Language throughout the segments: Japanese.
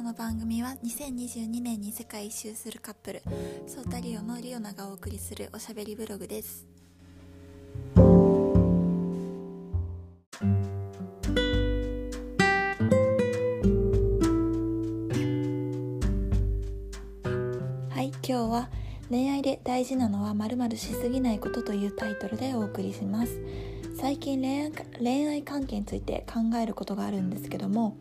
この番組は2022年に世界一周するカップルソータリオのリオナがお送りするおしゃべりブログです。はい今日は恋愛で大事なのはまるしすぎないことというタイトルでお送りします。最近恋愛恋愛関係について考えることがあるんですけども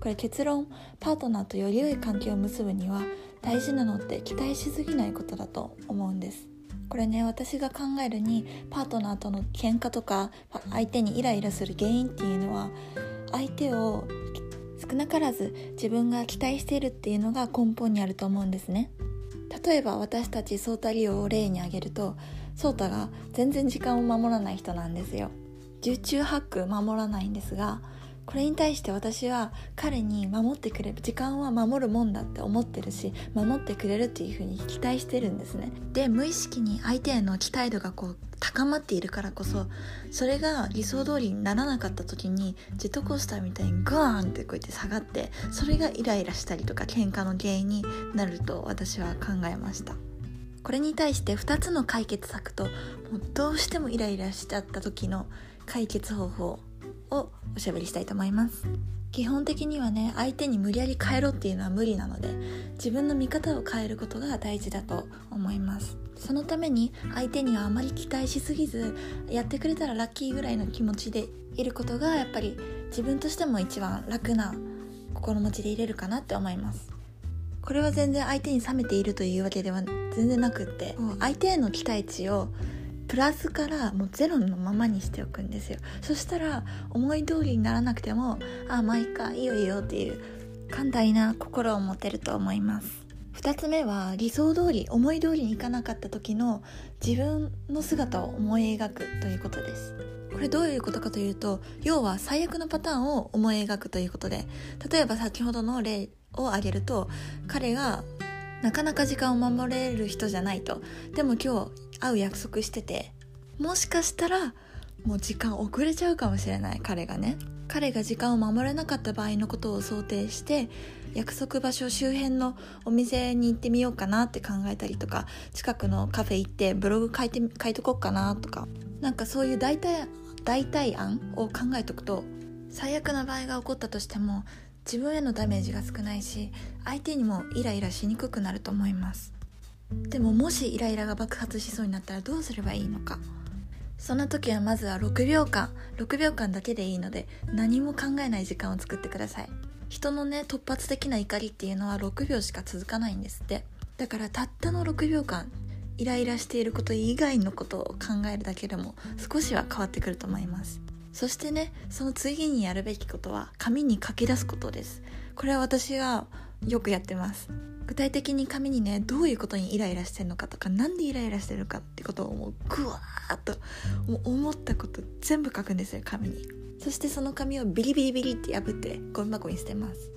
これ結論パートナーとより良い関係を結ぶには大事なのって期待しすぎないことだと思うんです。これね私が考えるにパートナーとの喧嘩とか相手にイライラする原因っていうのは相手を少なからず自分が期待しているっていうのが根本にあると思うんですね。例えば私たちソータリオを例に挙げるとソータが全然時間を守らない人なんですよ。十中八九守らないんですがこれに対して私は彼に守ってくれる時間は守るもんだって思ってるし守ってくれるっていう風に期待してるんですね。で無意識に相手への期待度がこう高まっているからこそそれが理想通りにならなかった時にジェットコースターみたいにグーンってこうやって下がってそれがイライラしたりとか喧嘩の原因になると私は考えました。これに対して2つの解決策ともうどうしてもイライラしちゃった時の解決方法をおしゃべりしたいと思います。基本的にはね相手に無理やり変えろっていうのは無理なので自分の見方を変えることが大事だと思います。そのために相手にはあまり期待しすぎずやってくれたらラッキーぐらいの気持ちでいることがやっぱり自分としても一番楽な心持ちでいれるかなって思います。これは全然相手に冷めているというわけでは全然なくって相手への期待値をプラスからもうゼロのままにしておくんですよ。そしたら思い通りにならなくてもあまあいいかいいよいいよっていう寛大な心を持てると思います。2つ目は理想通り思い通りにいかなかった時の自分の姿を思い描くということです。これどういうことかというと要は最悪のパターンを思い描くということで。例えば先ほどの例を挙げると彼がなかなか時間を守れる人じゃないと。でも今日会う約束しててもしかしたらもう時間遅れちゃうかもしれない彼がね。彼が時間を守れなかった場合のことを想定して約束場所周辺のお店に行ってみようかなって考えたりとか近くのカフェ行ってブログ書いて書いとこうかなとか。なんかそういう代替代替案を考えとくと最悪な場合が起こったとしても自分へのダメージが少ないし相手にもイライラしにくくなると思います。でももしイライラが爆発しそうになったらどうすればいいのか。そんな時はまずは6秒間6秒間だけでいいので何も考えない時間を作ってください。人のね突発的な怒りっていうのは6秒しか続かないんですって。だからたったの6秒間イライラしていること以外のことを考えるだけでも少しは変わってくると思います。そしてねその次にやるべきことは紙に書き出すことです。これは私はよくやってます。具体的に紙にねどういうことにイライラしてるのかとか何でイライラしてるかってことをもうグワーッともう思ったこと全部書くんですよ紙に。そしてその紙をビリビリビリって破ってゴミ箱に捨てます。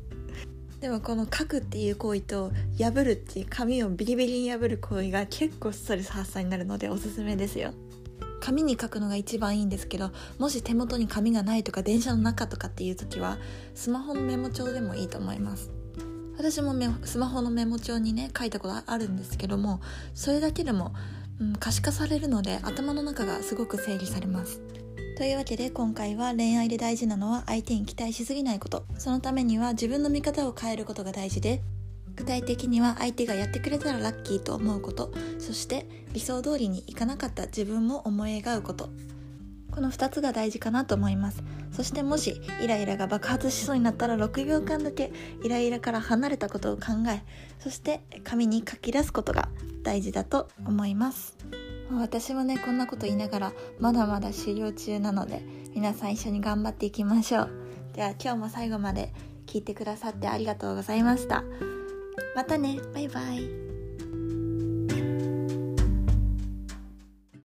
でもこの書くっていう行為と破るっていう紙をビリビリに破る行為が結構ストレス発散になるのでおすすめですよ。紙に書くのが一番いいんですけどもし手元に紙がないとか電車の中とかっていう時はスマホのメモ帳でもいいと思います。私もスマホのメモ帳にね書いたことあるんですけどもそれだけでも、うん、可視化されるので頭の中がすごく整理されます。というわけで今回は恋愛で大事なのは相手に期待しすぎないこと。そのためには自分の見方を変えることが大事で具体的には相手がやってくれたらラッキーと思うこと。そして理想通りにいかなかった自分も思い描うこと。この2つが大事かなと思います。そしてもしイライラが爆発しそうになったら6秒間だけイライラから離れたことを考えそして紙に書き出すことが大事だと思います。私もねこんなこと言いながらまだまだ修行中なので皆さん一緒に頑張っていきましょう。では今日も最後まで聞いてくださってありがとうございました。またね。バイバイ。